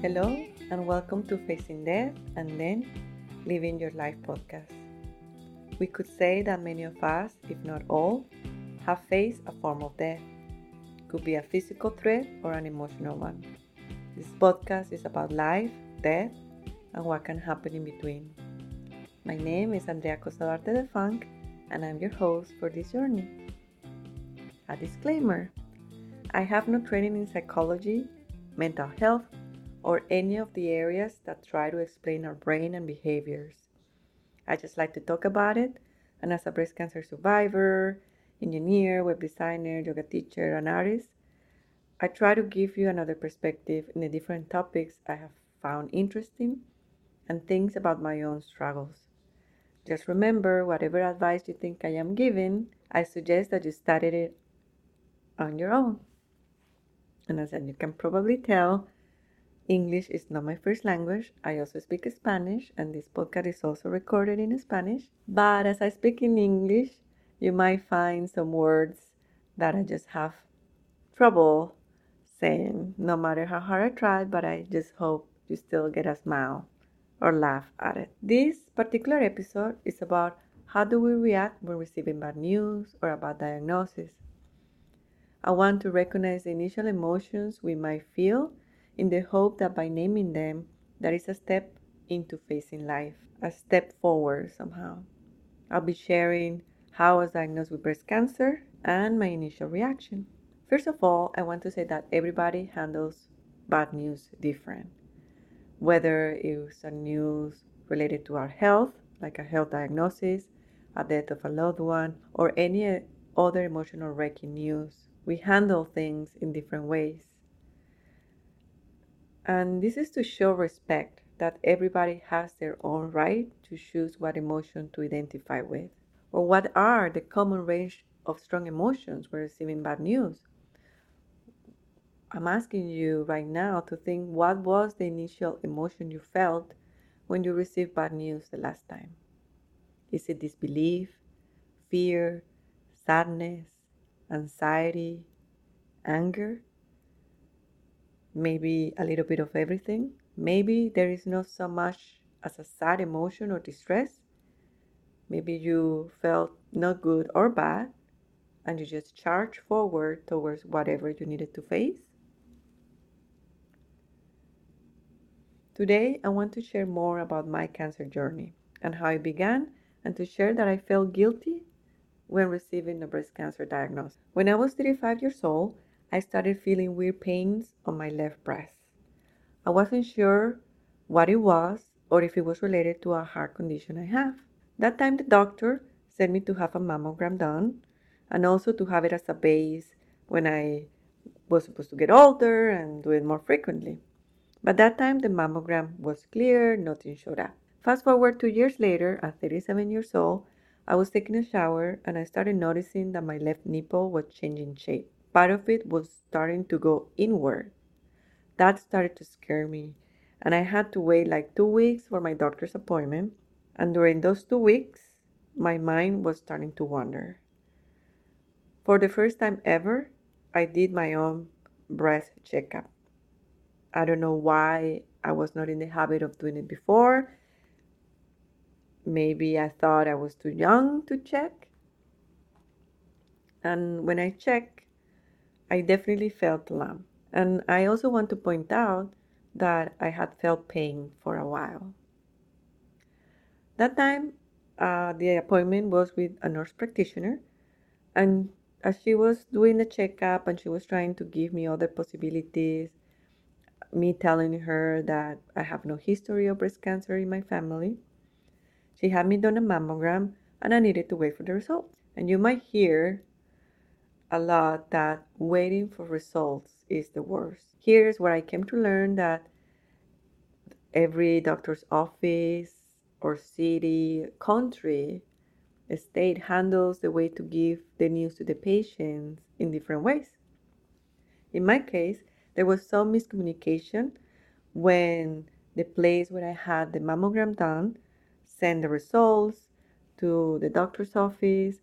Hello, and welcome to Facing Death and Then Living Your Life podcast. We could say that many of us, if not all, have faced a form of death. Could be a physical threat or an emotional one. This podcast is about life, death, and what can happen in between. My name is Andrea Costa de Funk, and I'm your host for this journey. A disclaimer I have no training in psychology, mental health, or any of the areas that try to explain our brain and behaviors. I just like to talk about it, and as a breast cancer survivor, engineer, web designer, yoga teacher, and artist, I try to give you another perspective in the different topics I have found interesting and things about my own struggles. Just remember, whatever advice you think I am giving, I suggest that you study it on your own. And as you can probably tell, English is not my first language. I also speak Spanish, and this podcast is also recorded in Spanish. But as I speak in English, you might find some words that I just have trouble saying, no matter how hard I try, but I just hope you still get a smile or laugh at it. This particular episode is about how do we react when receiving bad news or a bad diagnosis. I want to recognize the initial emotions we might feel in the hope that by naming them, that is a step into facing life, a step forward somehow. I'll be sharing how I was diagnosed with breast cancer and my initial reaction. First of all, I want to say that everybody handles bad news different. Whether it's a news related to our health, like a health diagnosis, a death of a loved one, or any other emotional wrecking news, we handle things in different ways. And this is to show respect that everybody has their own right to choose what emotion to identify with, or what are the common range of strong emotions when receiving bad news. I'm asking you right now to think what was the initial emotion you felt when you received bad news the last time? Is it disbelief, fear, sadness, anxiety, anger? Maybe a little bit of everything. Maybe there is not so much as a sad emotion or distress. Maybe you felt not good or bad and you just charge forward towards whatever you needed to face. Today, I want to share more about my cancer journey and how it began, and to share that I felt guilty when receiving a breast cancer diagnosis. When I was 35 years old, I started feeling weird pains on my left breast. I wasn't sure what it was or if it was related to a heart condition I have. That time, the doctor sent me to have a mammogram done and also to have it as a base when I was supposed to get older and do it more frequently. But that time, the mammogram was clear, nothing showed up. Fast forward two years later, at 37 years old, I was taking a shower and I started noticing that my left nipple was changing shape part of it was starting to go inward. That started to scare me, and I had to wait like two weeks for my doctor's appointment. And during those two weeks, my mind was starting to wander. For the first time ever, I did my own breast checkup. I don't know why I was not in the habit of doing it before. Maybe I thought I was too young to check. And when I checked, I definitely felt lump. And I also want to point out that I had felt pain for a while. That time, uh, the appointment was with a nurse practitioner, and as she was doing the checkup and she was trying to give me other possibilities, me telling her that I have no history of breast cancer in my family, she had me done a mammogram and I needed to wait for the results. And you might hear a lot that waiting for results is the worst. Here's where I came to learn that every doctor's office or city, country, state handles the way to give the news to the patients in different ways. In my case, there was some miscommunication when the place where I had the mammogram done sent the results to the doctor's office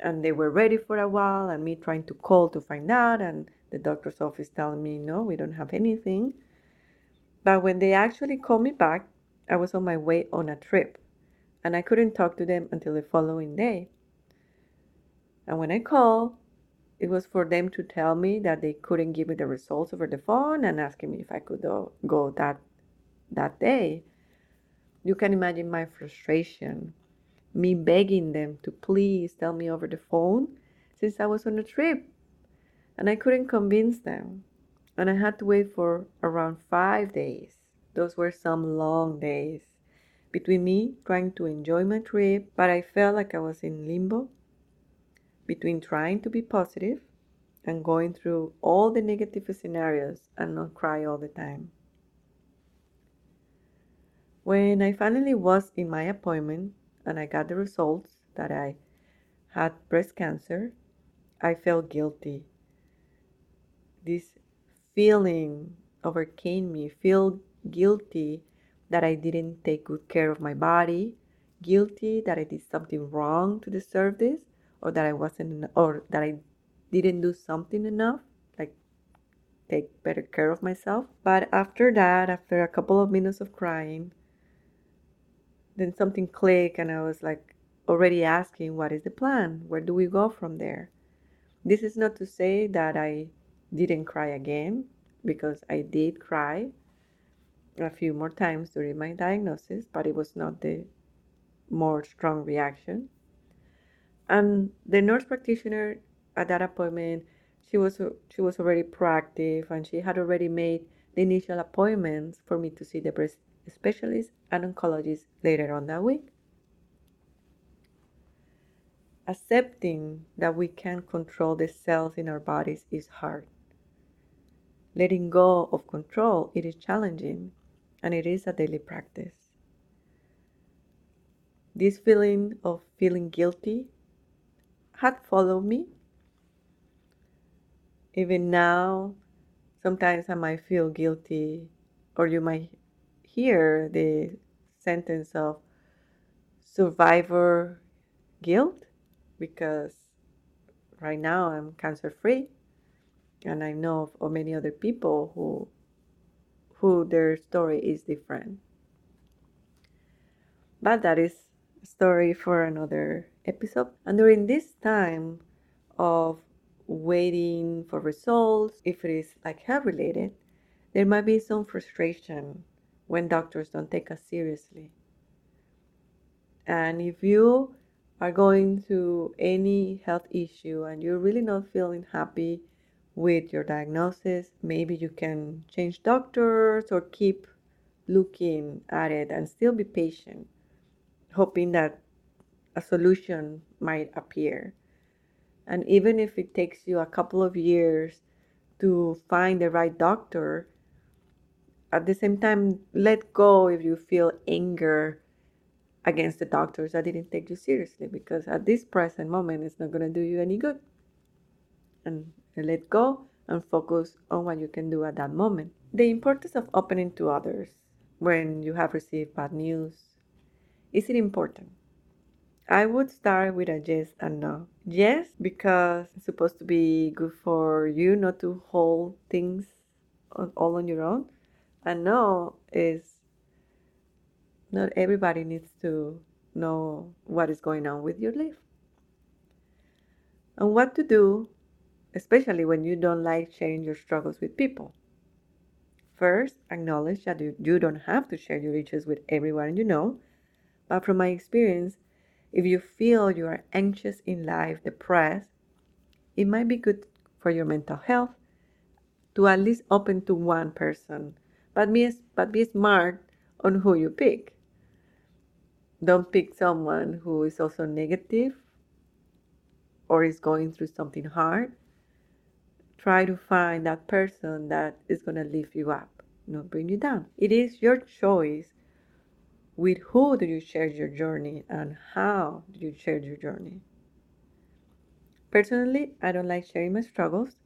and they were ready for a while and me trying to call to find out and the doctor's office telling me no we don't have anything But when they actually called me back, I was on my way on a trip and I couldn't talk to them until the following day. And when I called, it was for them to tell me that they couldn't give me the results over the phone and asking me if I could go that that day. You can imagine my frustration, me begging them to please tell me over the phone since I was on a trip. And I couldn't convince them. And I had to wait for around five days. Those were some long days between me trying to enjoy my trip, but I felt like I was in limbo between trying to be positive and going through all the negative scenarios and not cry all the time. When I finally was in my appointment and I got the results that I had breast cancer, I felt guilty. This feeling overcame me, feel guilty that I didn't take good care of my body, guilty that I did something wrong to deserve this, or that I wasn't, or that I didn't do something enough, like take better care of myself. But after that, after a couple of minutes of crying, then something clicked, and I was like already asking, What is the plan? Where do we go from there? This is not to say that I didn't cry again, because I did cry a few more times during my diagnosis, but it was not the more strong reaction. And the nurse practitioner at that appointment, she was she was already proactive and she had already made the initial appointments for me to see the breast specialist and oncologist later on that week. Accepting that we can't control the cells in our bodies is hard. Letting go of control, it is challenging and it is a daily practice. This feeling of feeling guilty had followed me. Even now, sometimes I might feel guilty, or you might hear the sentence of survivor guilt because right now I'm cancer free and I know of many other people who who their story is different. But that is a story for another episode. And during this time of waiting for results, if it is like health related, there might be some frustration when doctors don't take us seriously. And if you are going through any health issue and you're really not feeling happy with your diagnosis. Maybe you can change doctors or keep looking at it and still be patient, hoping that a solution might appear. And even if it takes you a couple of years to find the right doctor, at the same time, let go if you feel anger against the doctors that didn't take you seriously because at this present moment, it's not going to do you any good. And let go and focus on what you can do at that moment. The importance of opening to others when you have received bad news. Is it important? I would start with a yes and no. Yes, because it's supposed to be good for you not to hold things all on your own. And no is not everybody needs to know what is going on with your life. And what to do especially when you don't like sharing your struggles with people. First, acknowledge that you, don't have to share your issues with everyone you know, but from my experience, if you feel you are anxious in life, depressed, it might be good for your mental health to at least open to one person, but be, but be smart on who you pick. Don't pick someone who is also negative or is going through something hard try to find that person that is going to lift you up, not bring you down. It is your choice with who do you share your journey and how do you share your journey. Personally, I don't like sharing my struggles.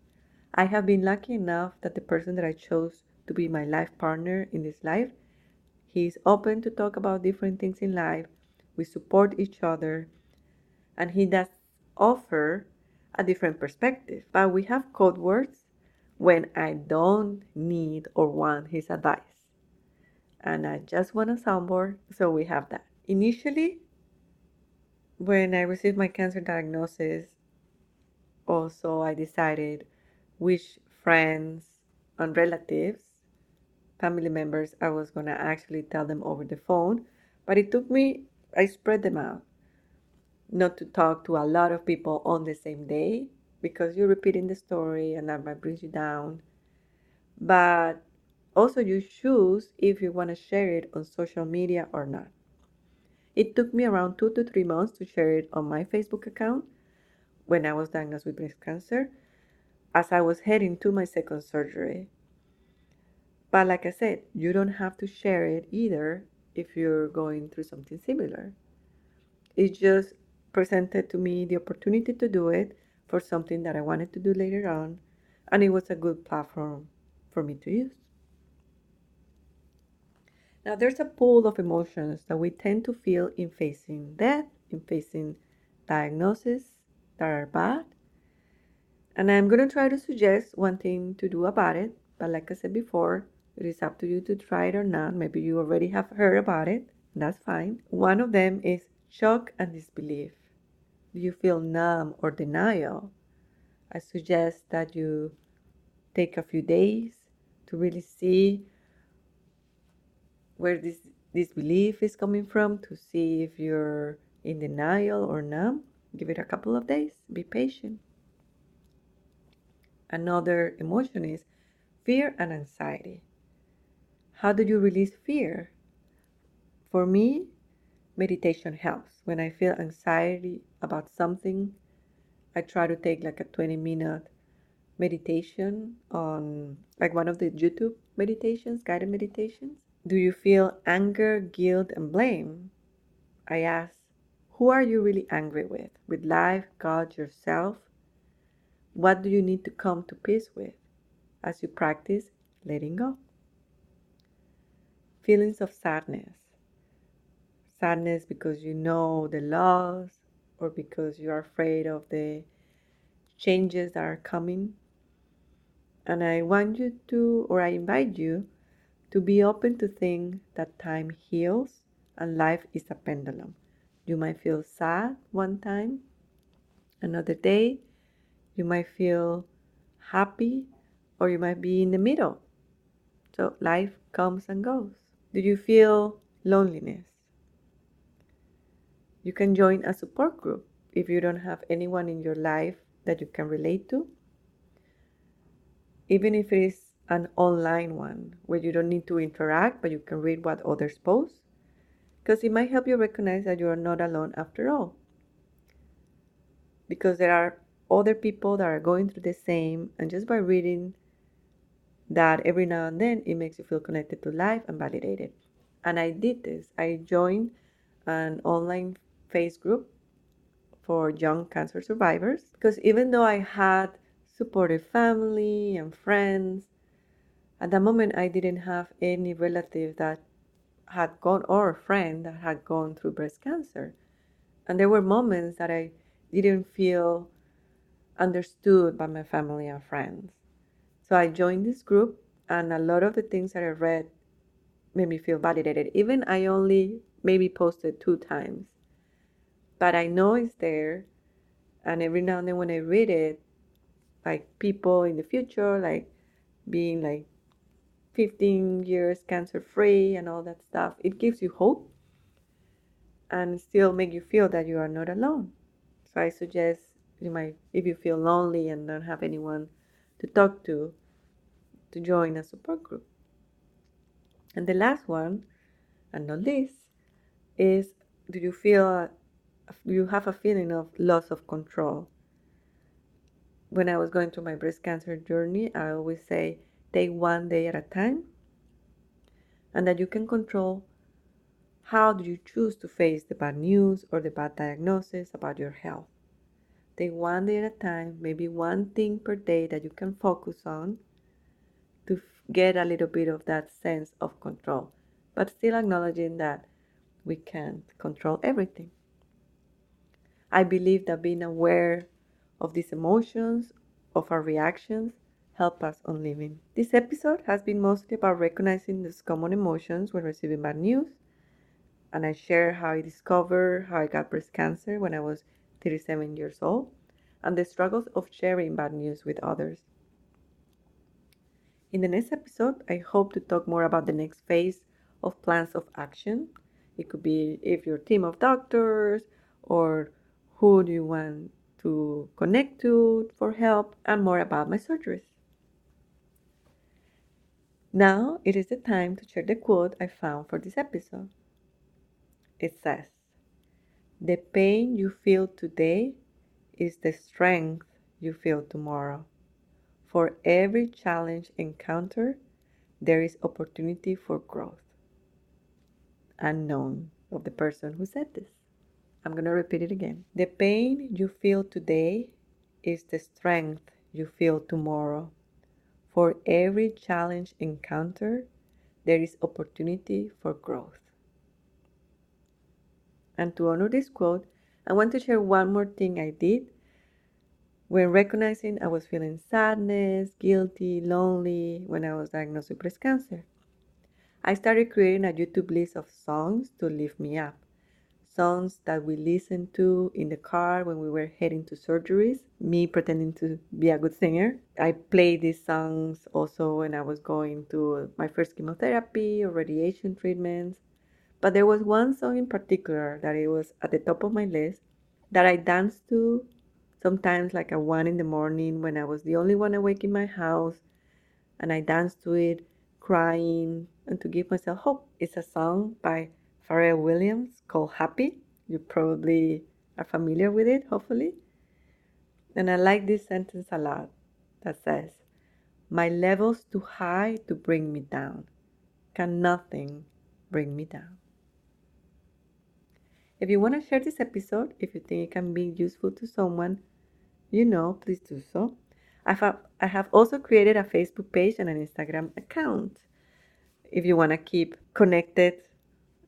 I have been lucky enough that the person that I chose to be my life partner in this life, he is open to talk about different things in life. We support each other, and he does offer a different perspective. But we have code words when I don't need or want his advice. and I just want a soundboard, so we have that. Initially, when I received my cancer diagnosis, also I decided which friends and relatives, family members, I was going to actually tell them over the phone. But it took me, I spread them out, not to talk to a lot of people on the same day because you're repeating the story and that might bring you down. But also, you choose if you want to share it on social media or not. It took me around two to three months to share it on my Facebook account when I was diagnosed with breast cancer as I was heading to my second surgery. But like I said, you don't have to share it either if you're going through something similar. It just presented to me the opportunity to do it for something that I wanted to do later on, and it was a good platform for me to use. Now, there's a pool of emotions that we tend to feel in facing death, in facing diagnosis that are bad. And I'm going to try to suggest one thing to do about it. But like I said before, it is up to you to try it or not. Maybe you already have heard about it. That's fine. One of them is shock and disbelief. Do you feel numb or denial? I suggest that you take a few days to really see where this disbelief is coming from to see if you're in denial or numb. Give it a couple of days. Be patient. Another emotion is fear and anxiety. How do you release fear? For me, meditation helps. When I feel anxiety about something, I try to take like a 20 minute meditation on like one of the YouTube meditations, guided meditations. Do you feel anger, guilt, and blame? I ask, who are you really angry with? With life, God, yourself? What do you need to come to peace with as you practice letting go? Feelings of sadness. Sadness because you know the loss or because you are afraid of the changes that are coming. And I want you to, or I invite you to be open to think that time heals and life is a pendulum. You might feel sad one time, another day, you might feel happy, or you might be in the middle. So life comes and goes. Do you feel loneliness? You can join a support group if you don't have anyone in your life that you can relate to. Even if it is an online one where you don't need to interact, but you can read what others post, because it might help you recognize that you are not alone after all. Because there are other people that are going through the same, and just by reading that every now and then, it makes you feel connected to life and validated. And I did this. I joined an online face group for young cancer survivors because even though I had supportive family and friends at that moment, I didn't have any relative that had gone or a friend that had gone through breast cancer. And there were moments that I didn't feel understood by my family and friends. So I joined this group, and a lot of the things that I read made me feel validated. Even I only maybe posted two times, but I know it's there. And every now and then when I read it, like people in the future, like being like 15 years cancer free and all that stuff. It gives you hope and still make you feel that you are not alone. So I suggest you might, if you feel lonely and don't have anyone to talk to, to join a support group. And the last one, and not least, is do you feel you have a feeling of loss of control? When I was going through my breast cancer journey, I always say take one day at a time, and that you can control how do you choose to face the bad news or the bad diagnosis about your health. Take one day at a time, maybe one thing per day that you can focus on to get a little bit of that sense of control, but still acknowledging that we can't control everything. I believe that being aware of these emotions, of our reactions, help us on living. This episode has been mostly about recognizing these common emotions when receiving bad news, and I share how I discovered how I got breast cancer when I was 37 years old and the struggles of sharing bad news with others. In the next episode, I hope to talk more about the next phase of plans of action. It could be if you're team of doctors or who do you want to connect to for help and more about my surgeries. Now it is the time to share the quote I found for this episode. It says, The pain you feel today is the strength you feel tomorrow. For every challenge encountered, there is opportunity for growth. Unknown of the person who said this. I'm going to repeat it again. The pain you feel today is the strength you feel tomorrow. For every challenge encountered, there is opportunity for growth. And to honor this quote, I want to share one more thing I did when recognizing I was feeling sadness, guilty, lonely when I was diagnosed with breast cancer. I started creating a YouTube list of songs to lift me up. Songs that we listened to in the car when we were heading to surgeries, me pretending to be a good singer. I played these songs also when I was going to my first chemotherapy or radiation treatments. But there was one song in particular that it was at the top of my list that I danced to sometimes like at one in the morning when I was the only one awake in my house and I danced to it, crying, and to give myself hope. It's a song by Pharrell Williams called Happy. You probably are familiar with it, hopefully. And I like this sentence a lot that says, My level's too high to bring me down. Can nothing bring me down? If you want to share this episode, if you think it can be useful to someone, you know, please do so. I have, I have also created a Facebook page and an Instagram account. If you want to keep connected,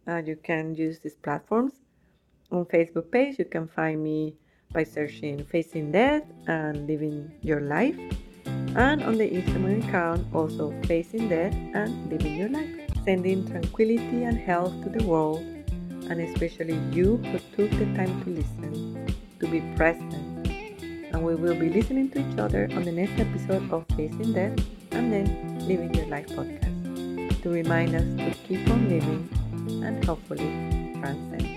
uh, you can use these platforms. On Facebook page, you can find me by searching Facing Death and Living Your Life. And on the Instagram account, also Facing Death and Living Your Life. Sending tranquility and health to the world and especially you who took the time to listen, to be present. And we will be listening to each other on the next episode of Facing Death and then Living Your Life podcast to remind us to keep on living and hopefully transcend.